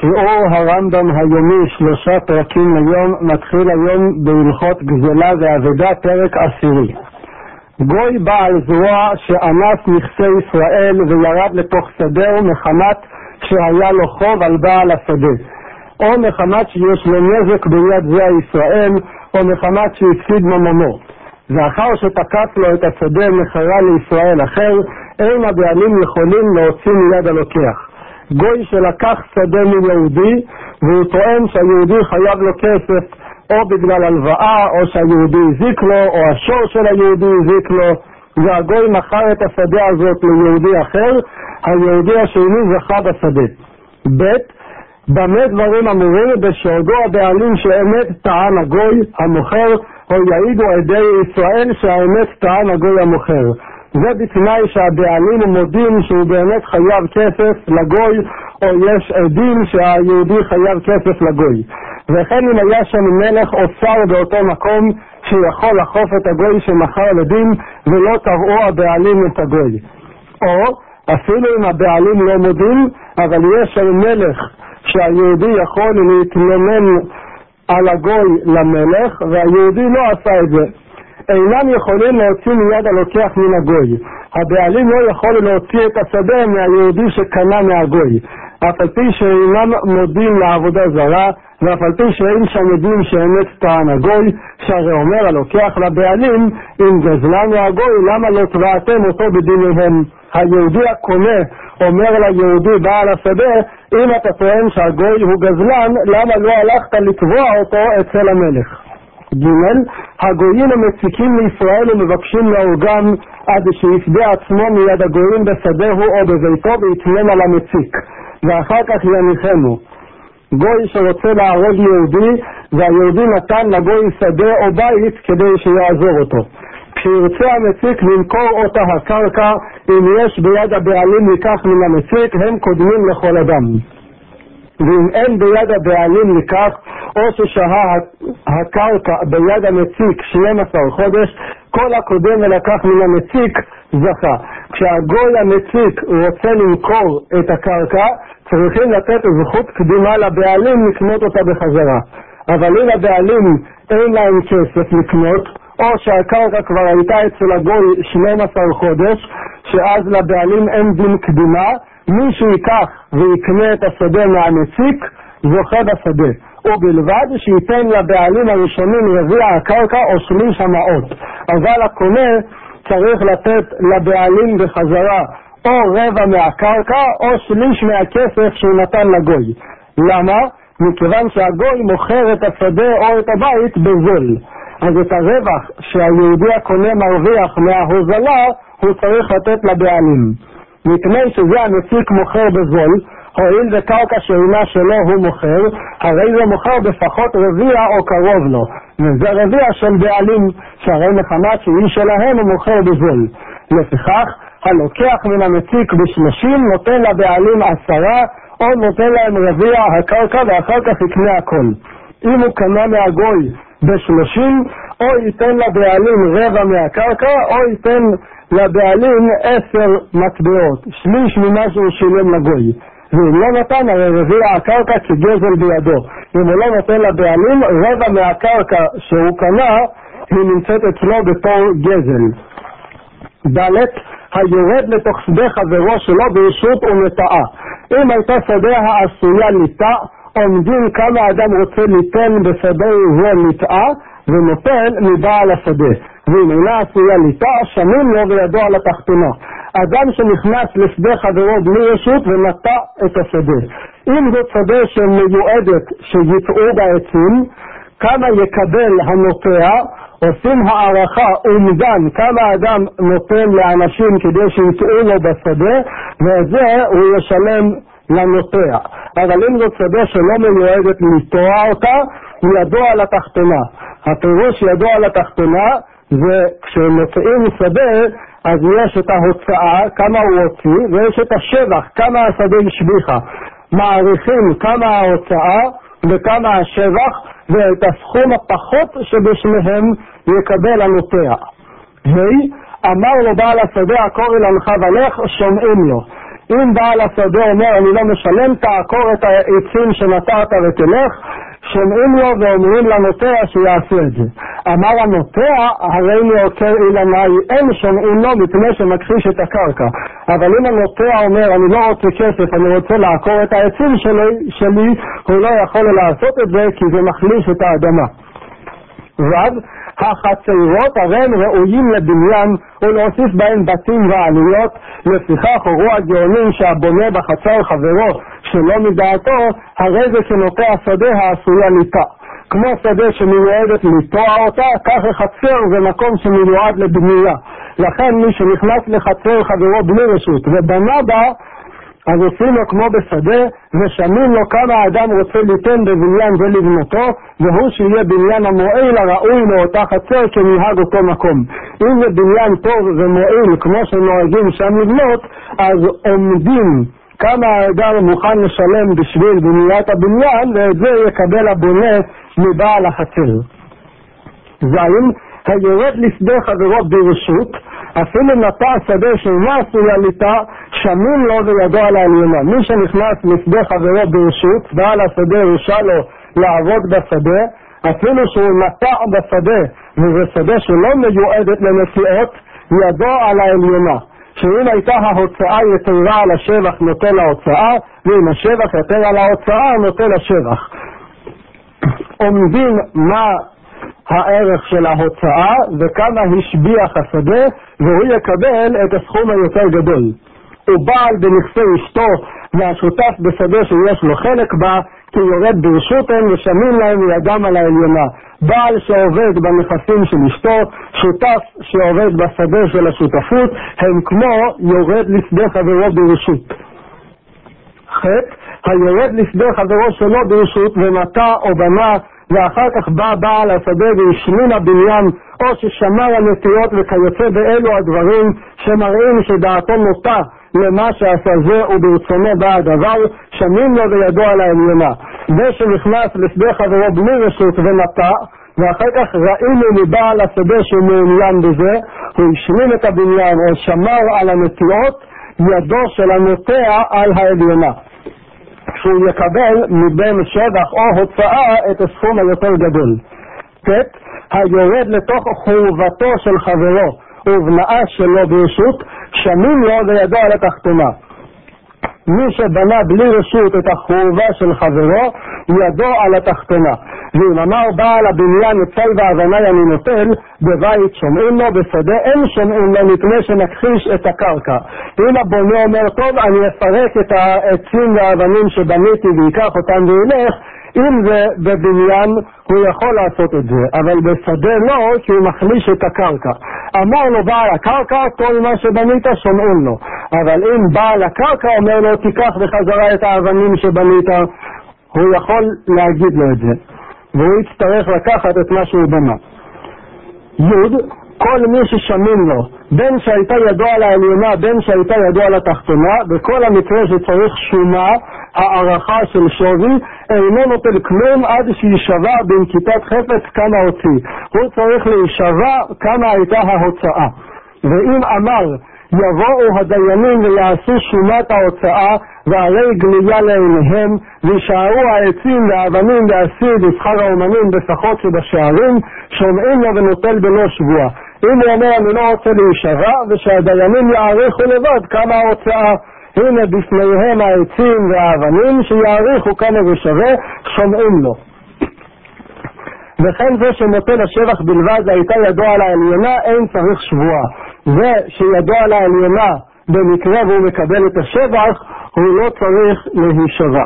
שיעור הרמב"ם היומי, שלושה פרקים ליום, מתחיל היום בהלכות גזלה ואבדה, פרק עשירי. גוי בעל זרוע שאנס נכסי ישראל וירד לתוך שדהו מחמת שהיה לו חוב על בעל השדה, או מחמת שיש לו נזק ביד זה הישראל, או מחמת שהפסיד ממונו. ואחר שתקף לו את השדה מכרה לישראל אחר, אין הבעלים יכולים להוציא מיד הלוקח. גוי שלקח שדה מיהודי והוא טוען שהיהודי חייב לו כסף או בגלל הלוואה או שהיהודי הזיק לו או השור של היהודי הזיק לו והגוי מכר את השדה הזאת ליהודי אחר, היהודי השני זכה בשדה. ב. במה דברים אמורים בשעודו הבעלים שאמת טען הגוי המוכר או יעידו עדי ישראל שהאמת טען הגוי המוכר. זה בתנאי שהבעלים מודים שהוא באמת חייב כסף לגוי, או יש עדים שהיהודי חייב כסף לגוי. וכן אם היה שם מלך או שר באותו מקום שיכול לחוף את הגוי שמכר לדין ולא תבעו הבעלים את הגוי. או אפילו אם הבעלים לא מודים, אבל יש שם מלך שהיהודי יכול להתלונן על הגוי למלך והיהודי לא עשה את זה. אינם יכולים להוציא מיד הלוקח מן הגוי. הבעלים לא יכול להוציא את השדה מהיהודי שקנה מהגוי. אף על פי שאינם מודים לעבודה זרה, ואף על פי שאין שם עדים שאמת טען הגוי, שהרי אומר הלוקח לבעלים, אם גזלה מהגוי, למה לא תבעתם אותו בדיניהם? היהודי הקונה אומר ליהודי בעל השדה, אם אתה טוען שהגוי הוא גזלן, למה לא הלכת לתבוע אותו אצל המלך? ג. הגויים המציקים לישראל ומבקשים להורגם עד שיפדה עצמו מיד הגויים בשדהו או בביתו ויתנם על המציק, ואחר כך יניחנו. גוי שרוצה להרוג יהודי, והיהודי נתן לגוי שדה או בית כדי שיעזור אותו. כשירצה המציק למכור אותה הקרקע, אם יש ביד הבעלים לכך מן המציק, הם קודמים לכל אדם. ואם אין ביד הבעלים לכך, או ששהה הקרקע ביד המציק 12 חודש, כל הקודם ולקח מן המציק זכה. כשהגוי המציק רוצה למכור את הקרקע, צריכים לתת זכות קדימה לבעלים לקנות אותה בחזרה. אבל אם הבעלים אין להם כסף לקנות, או שהקרקע כבר הייתה אצל הגוי 12 חודש, שאז לבעלים אין דין קדימה, מי שיקח ויקנה את השדה מהמציק, זוכה בשדה. ובלבד שייתן לבעלים הראשונים רביע הקרקע או שליש המעות. אבל הקונה צריך לתת לבעלים בחזרה או רבע מהקרקע או שליש מהכסף שהוא נתן לגוי. למה? מכיוון שהגוי מוכר את השדה או את הבית בזול. אז את הרווח שהיהודי הקונה מרוויח מההוזלה הוא צריך לתת לבעלים. מפני שזה המפיק מוכר בזול, הואיל וקרקע שאינה שלו הוא מוכר, הרי זה מוכר בפחות רביע או קרוב לו, וזה רביע של בעלים, שהרי מחמת שהיא שלהם הוא מוכר בזול. לפיכך, הלוקח מן המציק בשלושים נותן לבעלים עשרה, או נותן להם רביע הקרקע ואחר כך יקנה הכל. אם הוא קנה מהגוי בשלושים, או ייתן לבעלים רבע מהקרקע, או ייתן לבעלים עשר מטבעות, שליש ממה שהוא שילם לגוי. ואם לא נתן, הרי רביע הקרקע כגזל בידו. אם הוא לא נותן לבעלים, רבע מהקרקע שהוא קנה, היא נמצאת אצלו בתור גזל. ד' היורד לתוך שדה חברו שלו ברשות ונטעה. אם הייתה שדה העשויה ליטה, עומדים כמה אדם רוצה ליתן בשדה ליטאה, ונותן מבעל השדה. ואם אינה עשויה ליטה, שמים לו וידו על התחתונה. אדם שנכנס לשדה חברו בלי רשות ונטע את השדה. אם זאת שדה שמיועדת שיטעו בעצים, כמה יקבל הנוטע, עושים הערכה אומדן כמה אדם נותן לאנשים כדי שיטעו לו בשדה, ואת זה הוא ישלם לנוטע. אבל אם זאת שדה שלא מיועדת לטוע אותה, ידו על התחתונה. הפירוש ידו על התחתונה זה כשמוציאים שדה, אז יש את ההוצאה, כמה הוא הוציא, ויש את השבח, כמה השדה השביחה. מעריכים כמה ההוצאה וכמה השבח, ואת הסכום הפחות שבשניהם יקבל הנוטע. ה' אמר לו בעל השדה, הקורא לנך ולך, שומעים לו. אם בעל השדה אומר אני לא משלם, תעקור את העצים שנטעת ותלך, שומעים לו ואומרים לנוטע שיעשו את זה. אמר הנוטע, הרי מי עוקר אילנאי, אין שומעים לו מפני שמכחיש את הקרקע. אבל אם הנוטע אומר, אני לא רוצה כסף, אני רוצה לעקור את העצים שלי, שלי הוא לא יכול לעשות את זה כי זה מחליש את האדמה. ואז החצרות הרי הם ראויים לבניין ולהוסיף בהם בתים ועלויות, לפיכך הורו הגאונים שהבונה בחצר חברו שלא מדעתו, הרי זה כנוטע שדה העשויה ליטה. כמו שדה שמיועדת לטוע אותה, כך החצר זה מקום שמיועד לבנייה. לכן מי שנכנס לחצר חברו בלי רשות ובנה בה, אז עושים לו כמו בשדה, ושמים לו כמה האדם רוצה ליתן בבניין ולבנותו, והוא שיהיה בניין המועיל הראוי לאותה חצר כמנהג אותו מקום. אם זה בניין טוב ומועיל כמו שנוהגים שם לבנות, אז עומדים כמה האדם מוכן לשלם בשביל בניית הבניין, ואת זה יקבל הבונה מבעל החצר. ז' היורד לשדה חברו ברשות, אפילו נטע שדה שאינה עשויה ליטה, שמין לו וידו על העליונה. מי שנכנס לשדה חברו ברשות, בעל השדה הרשה לו לעבוד בשדה, אפילו שהוא נטע בשדה, וזה שדה שלא מיועדת לנסיעות, ידו על העליונה. שאם הייתה ההוצאה יתרה על השבח נוטה להוצאה, ואם השבח יתר על ההוצאה נוטה לשבח. עומדים מה הערך של ההוצאה וכמה השביח השדה, והוא יקבל את הסכום היותר גדול. הוא בעל בנכסי אשתו והשותף בשדה שיש לו חלק בה, כי יורד ברשות הם ושמים להם ידם על העליונה. בעל שעובד בנכסים של אשתו, שותף שעובד בשדה של השותפות, הם כמו יורד לשדה חברו ברשות. ח' היורד לשדה חברו שלו ברשות ומטע או בנה ואחר כך בא בעל השדה והשמין הבניין, או ששמר הנטיות וכיוצא באלו הדברים שמראים שדעתו נוטה למה שעשה זה וברצונו בא הדבר, שמין לו וידו על העליונה. זה שנכנס לשדה חברו בלי רשות ונטע, ואחר כך ראינו מבעל השדה שהוא מעוניין בזה, הוא השמין את הבניין או שמר על הנטיות, ידו של הנוטע על העליונה. שהוא יקבל מבין שבח או הוצאה את הסכום היותר גדול. ט. היורד לתוך חורבתו של חברו ובנאה שלו ברשות, שמים לו וידו על התחתונה. מי שבנה בלי רשות את החורבה של חברו, ידו על התחתונה. ואם אמר בעל הבניין אצל ואבני אני נוטל, בבית שומעים לו, בשדה אין שומעים לו מפני שנכחיש את הקרקע. אם הבונה אומר, טוב, אני אפרק את העצים והאבנים שבניתי ויקח אותם וילך, אם זה בבניין, הוא יכול לעשות את זה, אבל בשדה לא, כי הוא מחליש את הקרקע. אמר לו בעל הקרקע, כל מה שבנית שומעים לו. אבל אם בעל הקרקע אומר לו, תיקח בחזרה את האבנים שבנית, הוא יכול להגיד לו את זה. והוא יצטרך לקחת את מה שהוא בנה. י' כל מי ששמים לו, בין שהייתה ידו על העליונה, בין שהייתה ידו על התחתונה, בכל המקרה שצריך שומה, הערכה של שווי, אינו נוטל כלום עד שיישבע בנקיטת חפץ כמה הוציא. הוא צריך להישבע כמה הייתה ההוצאה. ואם אמר יבואו הדיינים ויעשו שומת ההוצאה והרי גלויה לעיניהם וישארו העצים והאבנים והסיד ושכר האומנים בסכות שבשערים שומעים לו ונוטל בלא שבוע אם הוא אומר אני לא רוצה להישבע ושהדיינים יעריכו לבד כמה ההוצאה. הנה בפניהם העצים והאבנים שיעריכו כמה זה שווה שומעים לו. וכן זה שנותן השבח בלבד הייתה ידו על העליונה אין צריך שבועה. זה שידו על העליונה במקרה והוא מקבל את השבח, הוא לא צריך להישבע.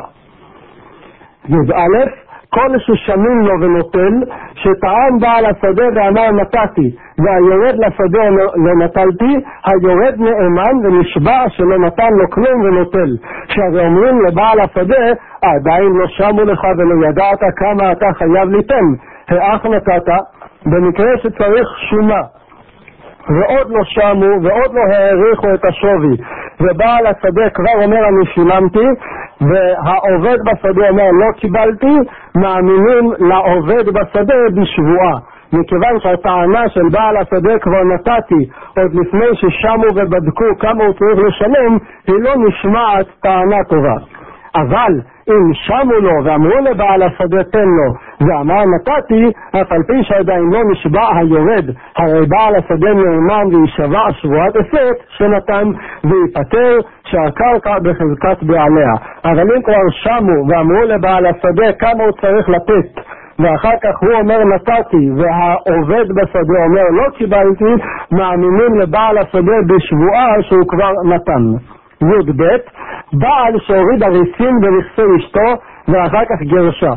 י"א כל ששמים לו ונוטל, שטען בעל השדה ואמר נתתי, והיורד לשדה לא נטלתי, היורד נאמן ונשבע שלא נתן לו כלום ונוטל. שהרי אומרים לבעל השדה, עדיין לא שמו לך ולא ידעת כמה אתה חייב ליתן, האח נתת, במקרה שצריך שומה. ועוד לא שמו ועוד לא העריכו את השווי. ובעל השדה כבר אומר אני שילמתי. והעובד בשדה אומר לא קיבלתי. מאמינים לעובד בשדה בשבועה מכיוון שהטענה של בעל השדה כבר נתתי עוד לפני ששמו ובדקו כמה הוא צריך לשלם, היא לא נשמעת טענה טובה. אבל אם שמו לו ואמרו לבעל השדה תן לו, ואמר נתתי, אף על פי שעדיין לא נשבע היורד, הרי בעל השדה נאמן ויישבע שבועת הסת שנתן, וייפטר שהקרקע בחזקת בעליה. אבל אם כבר שמו ואמרו לבעל השדה כמה הוא צריך לתת, ואחר כך הוא אומר נתתי, והעובד בשדה אומר לא קיבלתי, מאמינים לבעל השדה בשבועה שהוא כבר נתן. י"ב, בעל שהוריד אריסים בנכסי אשתו ואחר כך גרשה.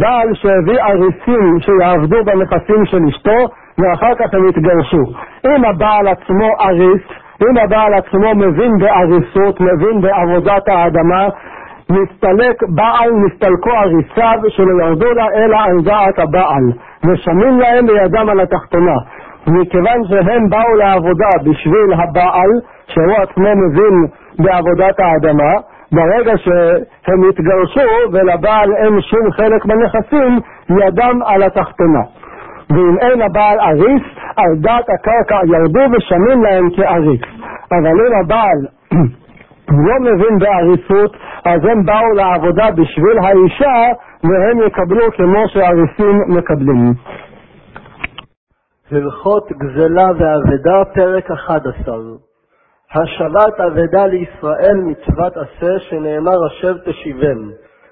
בעל שהביא אריסים שיעבדו בנכסים של אשתו ואחר כך הם יתגרשו. אם הבעל עצמו אריס, אם הבעל עצמו מבין באריסות, מבין בעבודת האדמה, מסתלק בעל מסתלקו אריסיו שלא ירדו לה אלא על דעת הבעל, ושמים להם בידם על התחתונה. מכיוון שהם באו לעבודה בשביל הבעל, שהוא עצמו מבין בעבודת האדמה, ברגע שהם התגרשו ולבעל אין שום חלק בנכסים, ידם על התחתונה. ואם אין הבעל אריס, על דעת הקרקע ירדו ושמים להם כאריס. אבל אם הבעל לא מבין באריסות, אז הם באו לעבודה בשביל האישה, והם יקבלו כמו שאריסים מקבלים. הלכות גזלה ואבדה, פרק 11 השבת אבדה לישראל מצוות עשה, שנאמר אשר תשיבם.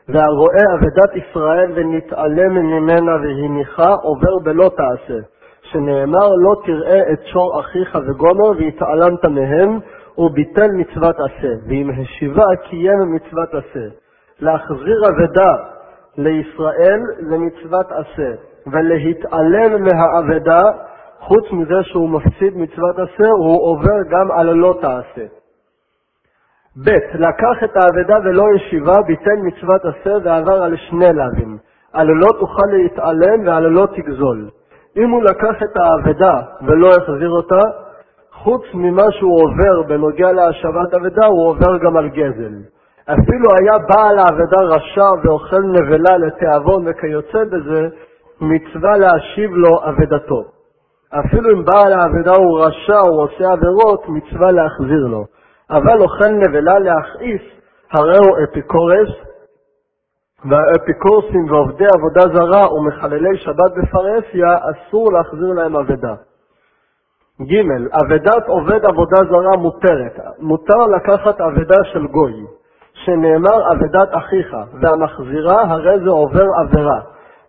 והרואה אבדת ישראל ונתעלם ממנה והניחה, עובר בלא תעשה. שנאמר לא תראה את שור אחיך וגומו והתעלמת מהם, וביטל מצוות עשה. ואם השיבה קיים מצוות עשה. להחזיר אבדה לישראל זה מצוות עשה, ולהתעלם מהאבדה חוץ מזה שהוא מפסיד מצוות עשה, הוא עובר גם על לא תעשה. ב. לקח את האבדה ולא ישיבה, ביטל מצוות עשה ועבר על שני לאווים. על לא תוכל להתעלם ועל לא תגזול. אם הוא לקח את האבדה ולא החזיר אותה, חוץ ממה שהוא עובר בנוגע להשבת אבדה, הוא עובר גם על גזל. אפילו היה בעל האבדה רשע ואוכל נבלה לתיאבון וכיוצא בזה, מצווה להשיב לו אבדתו. אפילו אם בעל האבדה הוא רשע, הוא עושה עבירות, מצווה להחזיר לו. אבל אוכל נבלה להכעיס, הרי הוא אפיקורס, והאפיקורסים ועובדי עבודה זרה ומחללי שבת בפרהסיה, אסור להחזיר להם אבדה. ג. אבדת עובד עבודה זרה מותרת. מותר לקחת אבדה של גוי, שנאמר אבדת אחיך, והמחזירה הרי זה עובר עבירה,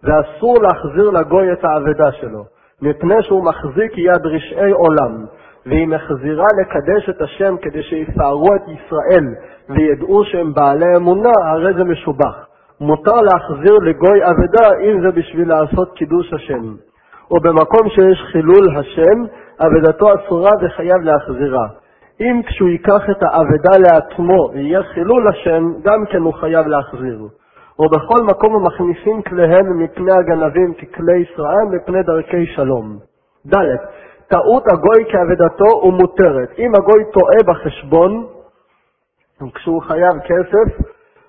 ואסור להחזיר לגוי את האבדה שלו. מפני שהוא מחזיק יד רשעי עולם, והיא מחזירה לקדש את השם כדי שיפארו את ישראל וידעו שהם בעלי אמונה, הרי זה משובח. מותר להחזיר לגוי אבדה אם זה בשביל לעשות קידוש השם. או במקום שיש חילול השם, אבדתו אסורה וחייב להחזירה. אם כשהוא ייקח את האבדה לעצמו ויהיה חילול השם, גם כן הוא חייב להחזיר. ובכל מקום המכניסים כליהם מפני הגנבים ככלי ישראל מפני דרכי שלום. ד. טעות הגוי כאבדתו ומותרת. אם הגוי טועה בחשבון, כשהוא חייב כסף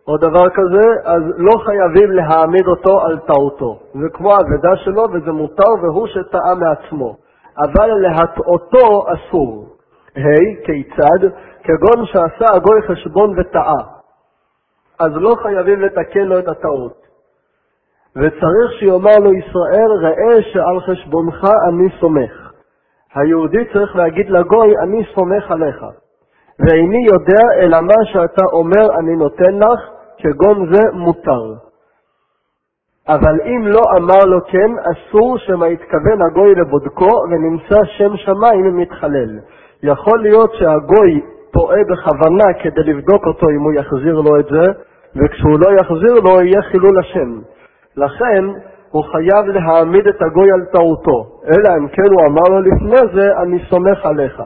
או דבר כזה, אז לא חייבים להעמיד אותו על טעותו. זה כמו האבדה שלו וזה מותר והוא שטעה מעצמו. אבל להטעותו אסור. ה. Hey, כיצד? כגון שעשה הגוי חשבון וטעה. אז לא חייבים לתקן לו את הטעות. וצריך שיאמר לו ישראל, ראה שעל חשבונך אני סומך. היהודי צריך להגיד לגוי, אני סומך עליך. ואיני יודע אלא מה שאתה אומר אני נותן לך, כגון זה מותר. אבל אם לא אמר לו כן, אסור שמא יתכוון הגוי לבודקו ונמצא שם שמיים מתחלל. יכול להיות שהגוי טועה בכוונה כדי לבדוק אותו אם הוא יחזיר לו את זה, וכשהוא לא יחזיר לו יהיה חילול השם. לכן הוא חייב להעמיד את הגוי על טעותו, אלא אם כן הוא אמר לו לפני זה, אני סומך עליך.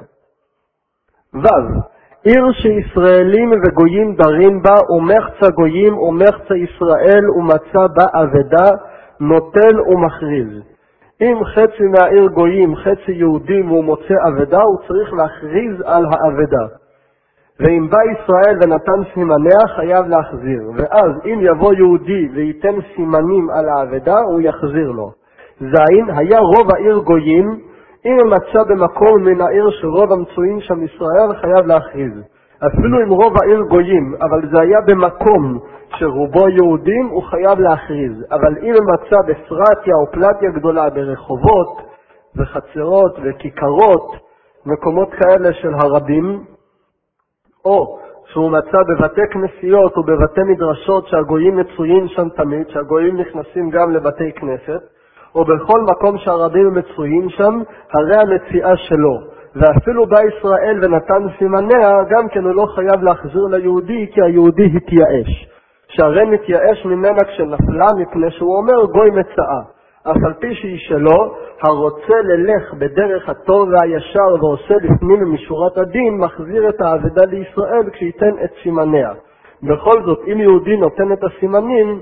ו. עיר שישראלים וגויים דרים בה, ומחצה גויים ומחצה ישראל, ומצא בה אבדה, נוטל ומכריז. אם חצי מהעיר גויים, חצי יהודים, והוא מוצא אבדה, הוא צריך להכריז על האבדה. ואם בא ישראל ונתן סימניה, חייב להחזיר. ואז אם יבוא יהודי וייתן סימנים על האבדה, הוא יחזיר לו. זין, היה רוב העיר גויים, אם מצא במקום מן העיר שרוב המצויים שם ישראל, חייב להכריז. אפילו אם רוב העיר גויים, אבל זה היה במקום שרובו יהודים, הוא חייב להכריז. אבל אם מצא בפרטיה או פלטיה גדולה ברחובות וחצרות וכיכרות, מקומות כאלה של הרבים, או שהוא מצא בבתי כנסיות ובבתי מדרשות שהגויים מצויים שם תמיד, שהגויים נכנסים גם לבתי כנסת, או בכל מקום שהרבים מצויים שם, הרי המציאה שלו. ואפילו בא ישראל ונתן סימניה, גם כן הוא לא חייב להחזיר ליהודי, כי היהודי התייאש. שהרי מתייאש ממנה כשנפלה, מפני שהוא אומר גוי מצאה. אף על פי שהיא שלו, הרוצה ללך בדרך הטוב והישר ועושה לפנים משורת הדין, מחזיר את האבדה לישראל כשייתן את סימניה. בכל זאת, אם יהודי נותן את הסימנים,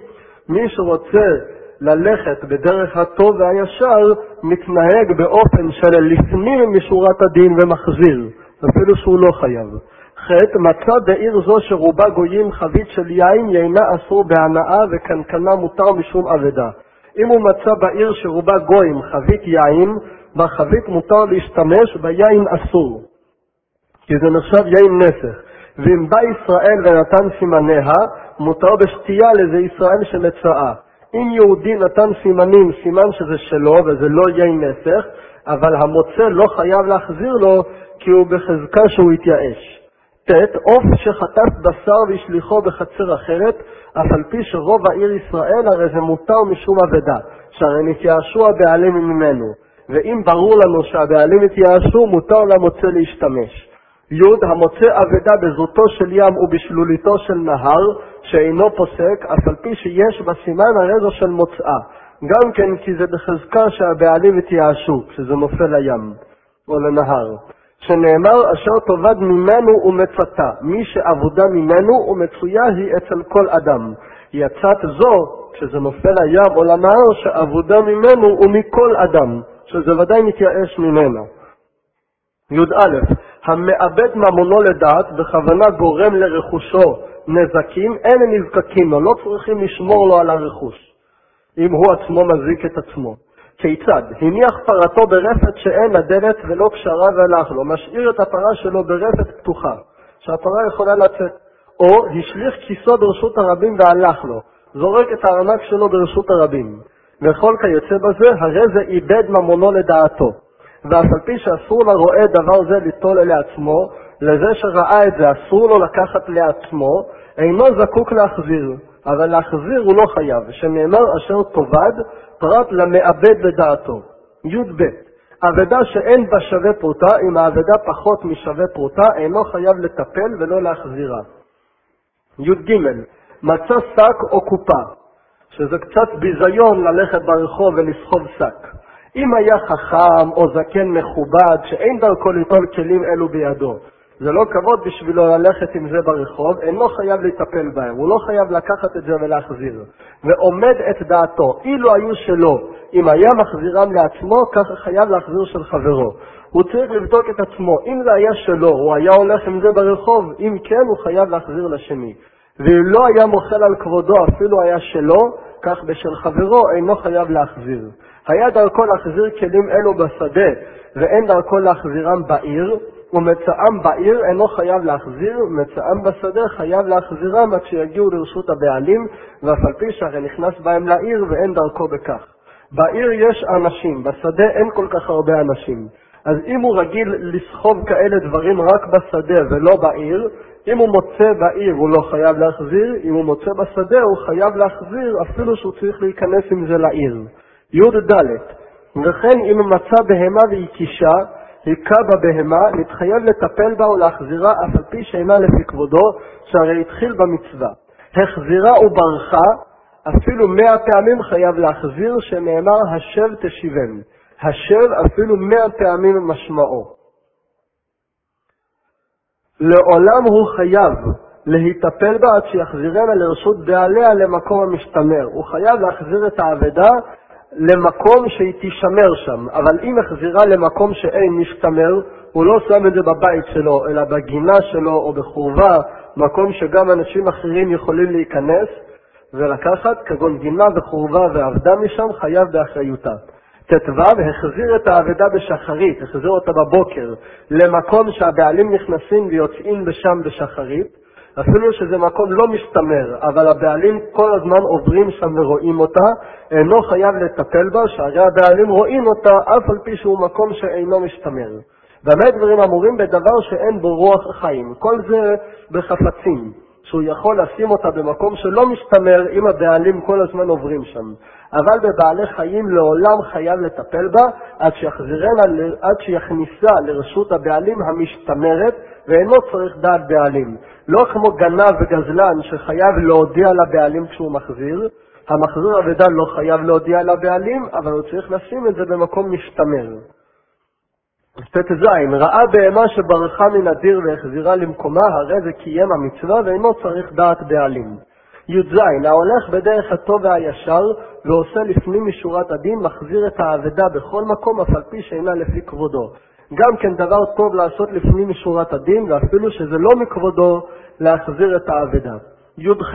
מי שרוצה ללכת בדרך הטוב והישר, מתנהג באופן של לפנים משורת הדין ומחזיר, אפילו שהוא לא חייב. ח' מצא בעיר זו שרובה גויים חבית של יין, יינה אסור בהנאה וקנקנה מותר משום אבדה. אם הוא מצא בעיר שרובה גויים חבית יין, בחבית מותר להשתמש, ביין אסור, כי זה נחשב יין נסך. ואם בא ישראל ונתן סימניה, מותר בשתייה לזה ישראל שמצאה. אם יהודי נתן סימנים, סימן שזה שלו וזה לא יין נסך, אבל המוצא לא חייב להחזיר לו כי הוא בחזקה שהוא התייאש. ט. עוף שחטף בשר והשליחו בחצר אחרת, אף על פי שרוב העיר ישראל הרי זה מותר משום אבדה, שהרי נתייאשו הבעלים ממנו. ואם ברור לנו שהבעלים התייאשו, מותר למוצא להשתמש. י. המוצא אבדה בזוטו של ים ובשלוליתו של נהר, שאינו פוסק, אף על פי שיש בסימן הרי זו של מוצאה. גם כן כי זה בחזקה שהבעלים התייאשו, כשזה נופל לים, או לנהר. שנאמר אשר תאבד ממנו ומצתה, מי שעבודה ממנו ומצויה היא אצל כל אדם. יצאת זו, כשזה נופל לים או לנהר, שעבודה ממנו ומכל אדם, שזה ודאי מתייאש ממנה. י"א המאבד ממונו לדעת, בכוונה גורם לרכושו נזקים, אין הם נזקקים לו, לא צריכים לשמור לו על הרכוש, אם הוא עצמו מזיק את עצמו. כיצד? הניח פרתו ברפת שאין הדלת ולא קשרה והלך לו, משאיר את הפרה שלו ברפת פתוחה, שהפרה יכולה לצאת. או השליך כיסו ברשות הרבים והלך לו, זורק את הארנק שלו ברשות הרבים. וכל כיוצא בזה, הרי זה איבד ממונו לדעתו. ואף על פי שאסור לרועה דבר זה ליטול לעצמו, לזה שראה את זה אסור לו לקחת לעצמו, אינו זקוק להחזיר, אבל להחזיר הוא לא חייב, שנאמר אשר תאבד, פרט למאבד לדעתו. י"ב אבדה שאין בה שווה פרוטה, אם האבדה פחות משווה פרוטה, אינו חייב לטפל ולא להחזירה. י"ג מצא שק או קופה, שזה קצת ביזיון ללכת ברחוב ולסחוב שק. אם היה חכם או זקן מכובד שאין דרכו ליטול כלים אלו בידו, זה לא כבוד בשבילו ללכת עם זה ברחוב, אינו חייב לטפל בהם, הוא לא חייב לקחת את זה ולהחזיר. ועומד את דעתו, אילו היו שלו, אם היה מחזירם לעצמו, ככה חייב להחזיר של חברו. הוא צריך לבדוק את עצמו, אם זה היה שלו, הוא היה הולך עם זה ברחוב, אם כן, הוא חייב להחזיר לשני. ואם לא היה מוחל על כבודו, אפילו היה שלו, כך בשל חברו, אינו חייב להחזיר. היה דרכו להחזיר כלים אלו בשדה, ואין דרכו להחזירם בעיר, ומצאם בעיר אינו חייב להחזיר, מצאם בשדה חייב להחזירם עד שיגיעו לרשות הבעלים, ואף על פי שהרי נכנס בהם לעיר ואין דרכו בכך. בעיר יש אנשים, בשדה אין כל כך הרבה אנשים. אז אם הוא רגיל לסחוב כאלה דברים רק בשדה ולא בעיר, אם הוא מוצא בעיר הוא לא חייב להחזיר, אם הוא מוצא בשדה הוא חייב להחזיר אפילו שהוא צריך להיכנס עם זה לעיר. י"ד וכן אם מצא בהמה והיא קישה, היכה בבהמה, נתחייב לטפל בה ולהחזירה אף על פי שאינה לפי כבודו, שהרי התחיל במצווה. החזירה וברחה, אפילו מאה פעמים חייב להחזיר, שנאמר השב תשיבם. השב אפילו מאה פעמים משמעו. לעולם הוא חייב להיטפל בה עד שיחזירנה לרשות בעליה למקום המשתמר. הוא חייב להחזיר את האבדה למקום שהיא תישמר שם, אבל אם החזירה למקום שאין משתמר, הוא לא שם את זה בבית שלו, אלא בגינה שלו או בחורבה, מקום שגם אנשים אחרים יכולים להיכנס ולקחת, כגון גינה וחורבה ועבדה משם, חייב באחריותה. ט"ו, החזיר את האבדה בשחרית, החזיר אותה בבוקר, למקום שהבעלים נכנסים ויוצאים בשם בשחרית, אפילו שזה מקום לא משתמר, אבל הבעלים כל הזמן עוברים שם ורואים אותה, אינו חייב לטפל בה, שהרי הבעלים רואים אותה אף על פי שהוא מקום שאינו משתמר. באמת דברים אמורים בדבר שאין בו רוח חיים. כל זה בחפצים, שהוא יכול לשים אותה במקום שלא משתמר אם הבעלים כל הזמן עוברים שם. אבל בבעלי חיים לעולם חייב לטפל בה עד, עד שיכניסה לרשות הבעלים המשתמרת ואינו צריך דעת בעלים. לא כמו גנב וגזלן שחייב להודיע לבעלים כשהוא מחזיר, המחזיר אבדה לא חייב להודיע לבעלים, אבל הוא צריך לשים את זה במקום משתמר. ט"ז ראה בהמה שברחה מן הדיר והחזירה למקומה, הרי זה קיים המצווה ואינו צריך דעת בעלים. י"ז ההולך בדרך הטוב והישר ועושה לפנים משורת הדין, מחזיר את האבדה בכל מקום, אף על פי שאינה לפי כבודו. גם כן דבר טוב לעשות לפנים משורת הדין, ואפילו שזה לא מכבודו, להחזיר את האבדה. י"ח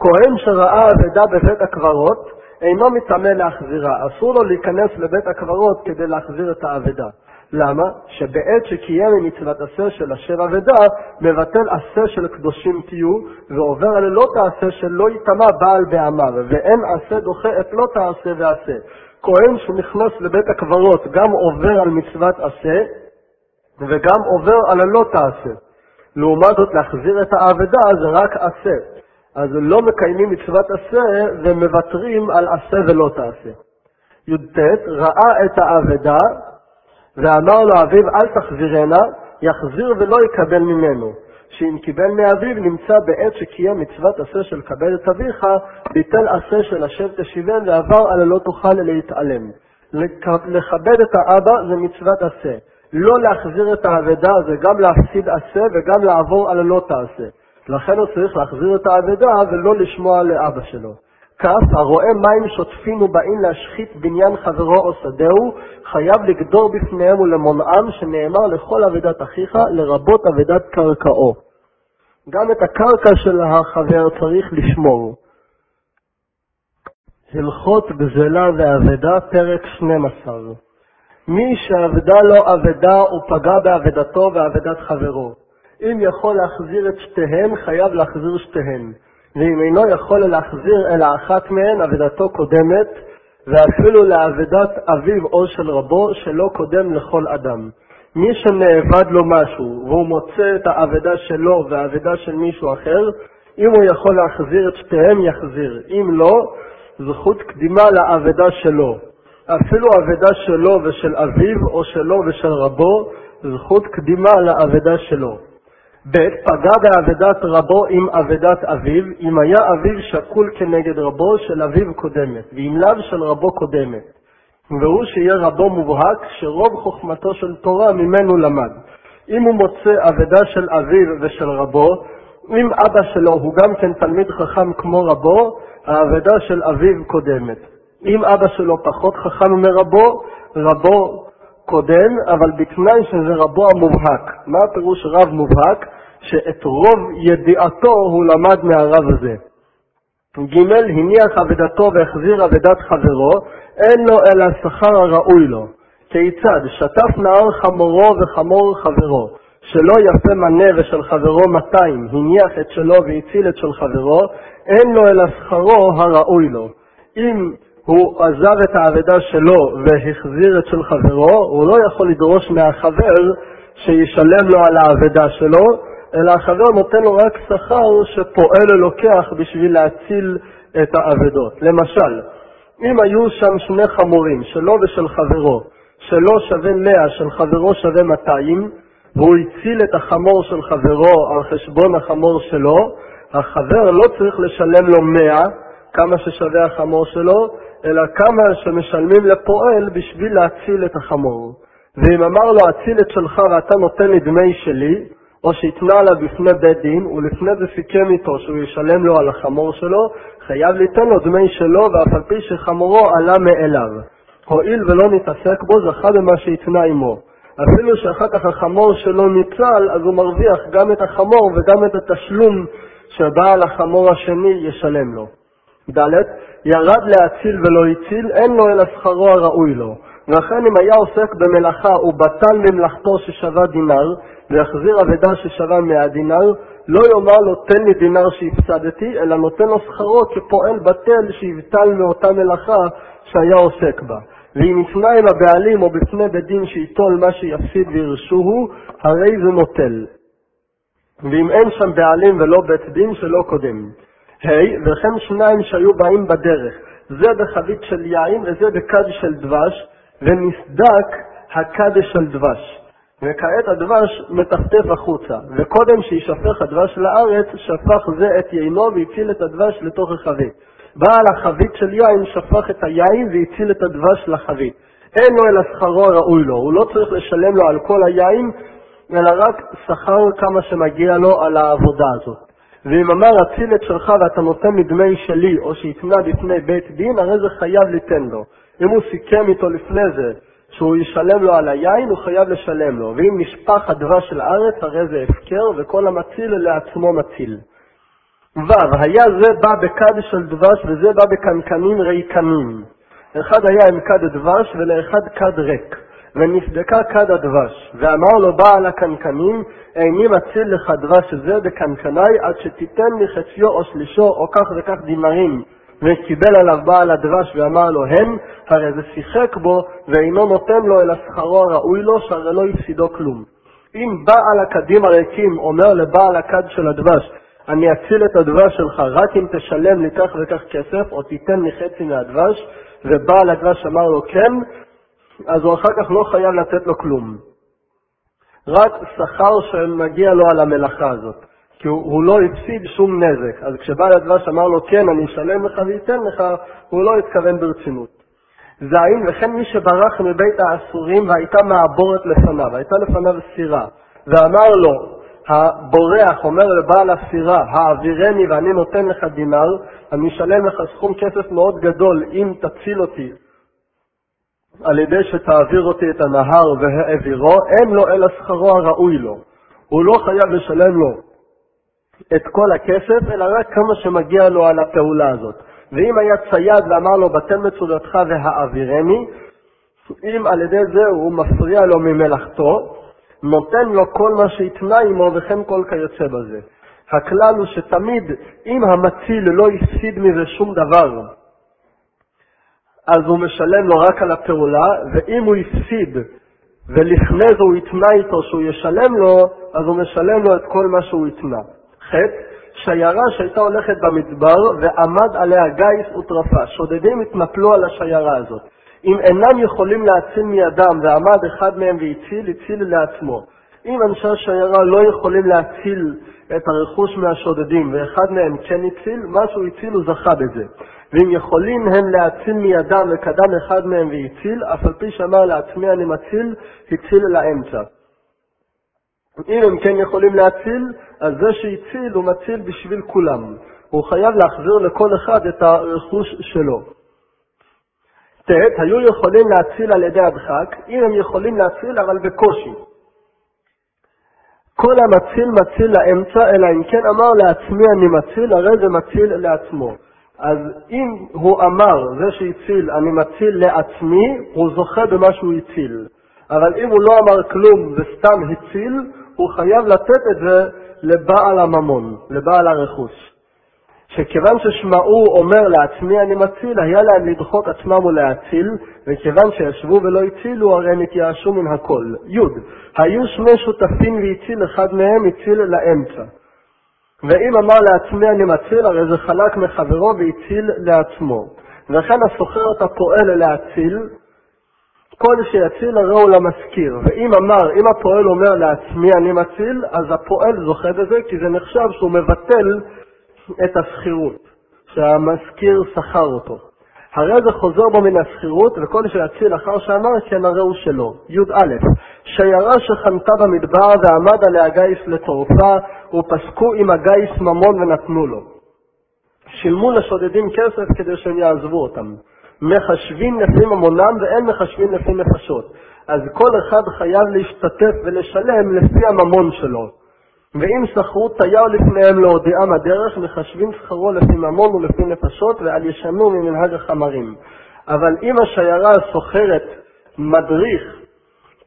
כהן שראה אבדה בבית הקברות, אינו מטמא להחזירה. אסור לו להיכנס לבית הקברות כדי להחזיר את האבדה. למה? שבעת שקיים ממצוות עשה של אשר אבדה, מבטל עשה של קדושים תהיו, ועובר על לא תעשה שלא יטמע בעל בעמיו, ואין עשה דוחה את לא תעשה ועשה. כהן שנכנס לבית הקברות גם עובר על מצוות עשה, וגם עובר על הלא תעשה. לעומת זאת, להחזיר את האבדה זה רק עשה. אז לא מקיימים מצוות עשה ומוותרים על עשה ולא תעשה. י"ט ראה את האבדה ואמר לו אביו אל תחזירנה, יחזיר ולא יקבל ממנו. שאם קיבל מאביו נמצא בעת שקיים מצוות עשה של קבל את אביך, ביטל עשה של השב תשיבן ועבר על הלא תוכל להתעלם. לכבד את האבא זה מצוות עשה. לא להחזיר את האבדה זה גם להפסיד עשה וגם לעבור על הלא תעשה. לכן הוא צריך להחזיר את האבדה ולא לשמוע לאבא שלו. כ' הרואה מים שוטפים ובאים להשחית בניין חברו או שדהו, חייב לגדור בפניהם ולמונעם, שנאמר לכל אבדת אחיך, לרבות אבדת קרקעו. גם את הקרקע של החבר צריך לשמור. הלכות גזלה ואבדה, פרק 12 מי שאבדה לו אבדה ופגע באבדתו ואבדת חברו. אם יכול להחזיר את שתיהן, חייב להחזיר שתיהן. ואם אינו יכול להחזיר אלא אחת מהן, אבדתו קודמת, ואפילו לאבדת אביו או של רבו, שלא קודם לכל אדם. מי שנאבד לו משהו, והוא מוצא את האבדה שלו והאבדה של מישהו אחר, אם הוא יכול להחזיר את שתיהם, יחזיר. אם לא, זכות קדימה לאבדה שלו. אפילו אבדה שלו ושל אביו, או שלו ושל רבו, זכות קדימה לאבדה שלו. ב. פגע באבדת רבו עם אבדת אביו, אם היה אביו שקול כנגד רבו של אביו קודמת, ואם לאו של רבו קודמת. והוא שיהיה רבו מובהק, שרוב חוכמתו של תורה ממנו למד. אם הוא מוצא אבדה של אביו ושל רבו, אם אבא שלו הוא גם כן תלמיד חכם כמו רבו, האבדה של אביו קודמת. אם אבא שלו פחות חכם מרבו, רבו קודם, אבל בתנאי שזה רבו המובהק. מה הפירוש רב מובהק? שאת רוב ידיעתו הוא למד מהרב הזה. ג' הניח אבדתו והחזיר אבדת חברו, אין לו אלא השכר הראוי לו. כיצד? שטף נהר חמורו וחמור חברו, שלא יפה מנה ושל חברו 200, הניח את שלו והציל את של חברו, אין לו אלא שכרו הראוי לו. אם הוא עזב את האבדה שלו והחזיר את של חברו, הוא לא יכול לדרוש מהחבר שישלם לו על האבדה שלו, אלא החבר נותן לו רק שכר שפועל ולוקח בשביל להציל את האבדות. למשל, אם היו שם שני חמורים, שלו ושל חברו, שלו שווה 100, של חברו שווה 200, והוא הציל את החמור של חברו על חשבון החמור שלו, החבר לא צריך לשלם לו 100, כמה ששווה החמור שלו, אלא כמה שמשלמים לפועל בשביל להציל את החמור. ואם אמר לו, אציל את שלך ואתה נותן לי דמי שלי, או שהתנה עליו בפני בית דין, ולפני זה סיכם איתו שהוא ישלם לו על החמור שלו, חייב ליתן לו דמי שלו, ואף על פי שחמורו עלה מאליו. הואיל ולא נתעסק בו, זכה במה שהתנה עמו. אפילו שאחר כך החמור שלו ניצל, אז הוא מרוויח גם את החמור וגם את התשלום שבעל החמור השני ישלם לו. ד' ירד להציל ולא הציל, אין לו אלא שכרו הראוי לו. וכן אם היה עוסק במלאכה ובטל ממלאכתו ששווה דינר, ויחזיר אבדה ששווה מאה דינר, לא יאמר לו תן לי דינר שהפסדתי, אלא נותן לו שכרו כפועל בטל שיבטל מאותה מלאכה שהיה עוסק בה. ואם יפנה עם הבעלים או בפני בית דין שייטול מה שיפסיד וירשוהו, הרי זה נוטל. ואם אין שם בעלים ולא בית דין שלא קודם. ה' hey, וכן שניים שהיו באים בדרך, זה בחבית של יין וזה בכד של דבש, ונסדק הכד של דבש. וכעת הדבש מטפטף החוצה, וקודם שישפך הדבש לארץ, שפך זה את יינו והציל את הדבש לתוך החבית. בעל החבית של יין שפך את היין והציל את הדבש לחבית. אין לו אלא שכרו הראוי לו, הוא לא צריך לשלם לו על כל היין, אלא רק שכר כמה שמגיע לו על העבודה הזאת. ואם אמר אציל את שלך ואתה נותן מדמי שלי, או שהתנה בפני בית דין, הרי זה חייב ליתן לו. אם הוא סיכם איתו לפני זה שהוא ישלם לו על היין, הוא חייב לשלם לו. ואם נשפך הדבש של הארץ, הרי זה הפקר, וכל המציל לעצמו מציל. ו' היה זה בא בכד של דבש וזה בא בקנקנים ריקנים. אחד היה עם כד דבש ולאחד כד ריק. ונסדקה כד הדבש, ואמר לו בעל הקנקנים, איני מציל לך דבש זה בקנקני עד שתיתן לי חציו או שלישו או כך וכך דינרים. וקיבל עליו בעל הדבש ואמר לו הן, הרי זה שיחק בו ואינו נותן לו אלא שכרו הראוי לו, שהרי לא הפסידו כלום. אם בעל הכדים הריקים אומר לבעל הכד של הדבש, אני אציל את הדבש שלך רק אם תשלם לי כך וכך כסף, או תיתן לי חצי מהדבש, ובעל הדבש אמר לו כן, אז הוא אחר כך לא חייב לתת לו כלום. רק שכר שמגיע לו על המלאכה הזאת. כי הוא, הוא לא הפסיד שום נזק. אז כשבעל הדבש אמר לו כן, אני אשלם לך ואתן לך, הוא לא התכוון ברצינות. ז' וכן מי שברח מבית האסורים והייתה מעבורת לפניו, הייתה לפניו סירה, ואמר לו, הבורח אומר לבעל הסירה, העבירני ואני נותן לך דינר, אני אשלם לך סכום כסף מאוד גדול אם תציל אותי על ידי שתעביר אותי את הנהר והעבירו, אין לו אלא שכרו הראוי לו. הוא לא חייב לשלם לו את כל הכסף, אלא רק כמה שמגיע לו על הפעולה הזאת. ואם היה צייד ואמר לו, בטל מצודתך והעבירני, אם על ידי זה הוא מפריע לו ממלאכתו, נותן לו כל מה שהתנה עמו וכן כל כיוצא בזה. הכלל הוא שתמיד אם המציל לא הפסיד מזה שום דבר, אז הוא משלם לו רק על הפעולה, ואם הוא הפסיד ולפני זה הוא התנה איתו שהוא ישלם לו, אז הוא משלם לו את כל מה שהוא התנה. ח' שיירה שהייתה הולכת במדבר ועמד עליה גיס וטרפה. שודדים התנפלו על השיירה הזאת. אם אינם יכולים להציל מידם ועמד אחד מהם והציל, הציל לעצמו. אם אנשי השיירה לא יכולים להציל את הרכוש מהשודדים ואחד מהם כן הציל, מה שהוא הציל הוא זכה בזה. ואם יכולים הם להציל מידם וקדם אחד מהם והציל, אף על פי שאמר לעצמי אני מציל, הציל לאמצע. אם הם כן יכולים להציל, אז זה שהציל הוא מציל בשביל כולם. הוא חייב להחזיר לכל אחד את הרכוש שלו. ט. היו יכולים להציל על ידי הדחק, אם הם יכולים להציל אבל בקושי. כל המציל מציל לאמצע, אלא אם כן אמר לעצמי אני מציל, הרי זה מציל לעצמו. אז אם הוא אמר, זה שהציל, אני מציל לעצמי, הוא זוכה במה שהוא הציל. אבל אם הוא לא אמר כלום וסתם הציל, הוא חייב לתת את זה לבעל הממון, לבעל הרכוש. שכיוון ששמעו אומר לעצמי אני מציל, היה להם לדחות עצמם ולהציל, וכיוון שישבו ולא הצילו, הרי הם התייאשו מן הכל. י. היו שני שותפים והציל אחד מהם, הציל לאמצע. ואם אמר לעצמי אני מציל, הרי זה חלק מחברו והציל לעצמו. וכן הסוחר את הפועל להציל, כל שיציל הרי הוא למשכיר. ואם אמר, אם הפועל אומר לעצמי אני מציל, אז הפועל זוכה בזה, כי זה נחשב שהוא מבטל את השכירות, שהמשכיר שכר אותו. הרי זה חוזר בו מן השכירות, וכל שיציל אחר שאמר כן הרי הוא שלו. י"א שיירה שחנתה במדבר ועמד עליה גיס לטורפה, ופסקו עם הגיס ממון ונתנו לו. שילמו לשודדים כסף כדי שהם יעזבו אותם. מחשבים לפי ממונם ואין מחשבים לפי נפשות. אז כל אחד חייב להשתתף ולשלם לפי הממון שלו. ואם שכרו תייר לפניהם להודיעם הדרך, מחשבים שכרו לפי ממון ולפי נפשות, ואל ישנו ממנהג החמרים. אבל אם השיירה סוחרת מדריך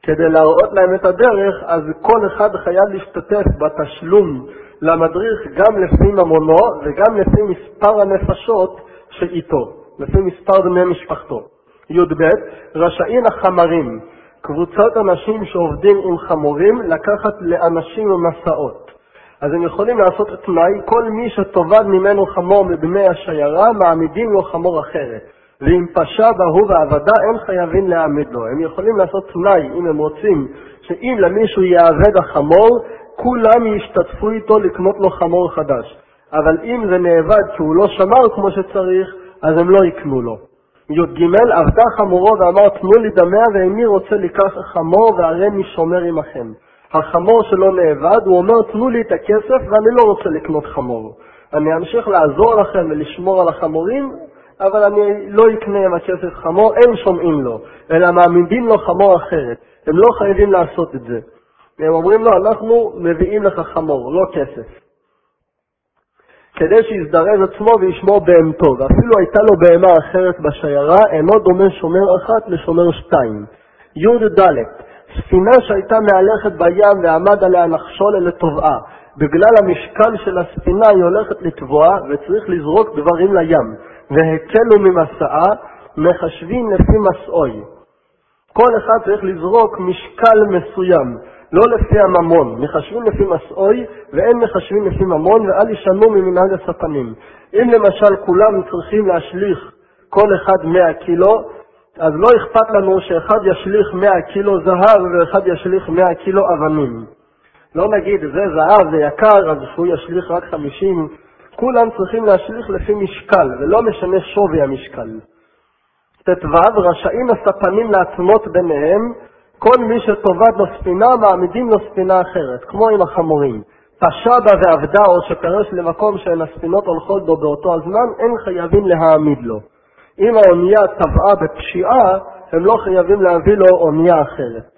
כדי להראות להם את הדרך, אז כל אחד חייב להשתתף בתשלום למדריך גם לפי ממונו וגם לפי מספר הנפשות שאיתו, לפי מספר בני משפחתו. י"ב רשאין החמרים, קבוצת אנשים שעובדים עם חמורים, לקחת לאנשים ומסעות. אז הם יכולים לעשות תנאי, כל מי שתאבד ממנו חמור מבני השיירה, מעמידים לו חמור אחרת. ואם פשע בהוא ועבדה, אין חייבים להעמיד לו. הם יכולים לעשות תנאי, אם הם רוצים, שאם למישהו יאבד החמור, כולם ישתתפו איתו לקנות לו חמור חדש. אבל אם זה נאבד כי הוא לא שמר כמו שצריך, אז הם לא יקנו לו. י"ג עבדה חמורו ואמר תנו לי דמיה ואיני רוצה לקח חמור והריני שומר עמכם. החמור שלו נאבד, הוא אומר תנו לי את הכסף ואני לא רוצה לקנות חמור. אני אמשיך לעזור לכם ולשמור על החמורים, אבל אני לא אקנה עם הכסף חמור, אין שומעים לו, אלא מעמידים לו חמור אחרת. הם לא חייבים לעשות את זה. והם אומרים לו, אנחנו מביאים לך חמור, לא כסף. כדי שיזדרז עצמו וישמור בהמתו, ואפילו הייתה לו בהמה אחרת בשיירה, אינו דומה שומר אחת לשומר שתיים. י"ד ספינה שהייתה מהלכת בים ועמד עליה נחשול לטובעה. בגלל המשקל של הספינה היא הולכת לטבוע וצריך לזרוק דברים לים, והקלו ממסעה, מחשבים לפי מסעוי. כל אחד צריך לזרוק משקל מסוים. לא לפי הממון, מחשבים לפי מסעוי ואין מחשבים לפי ממון ואל ישנו ממנהג הספנים. אם למשל כולם צריכים להשליך כל אחד 100 קילו, אז לא אכפת לנו שאחד ישליך 100 קילו זהב ואחד ישליך 100 קילו אבנים. לא נגיד, זה זהב, זה יקר, אז שהוא ישליך רק 50. כולם צריכים להשליך לפי משקל, ולא משנה שווי המשקל. ט"ו רשאים הספנים להתנות ביניהם כל מי שטובת לו ספינה, מעמידים לו ספינה אחרת, כמו עם החמורים. פשע בה ועבדה או שפרש למקום שהן הספינות הולכות בו באותו הזמן, אין חייבים להעמיד לו. אם האונייה טבעה בפשיעה, הם לא חייבים להביא לו אונייה אחרת.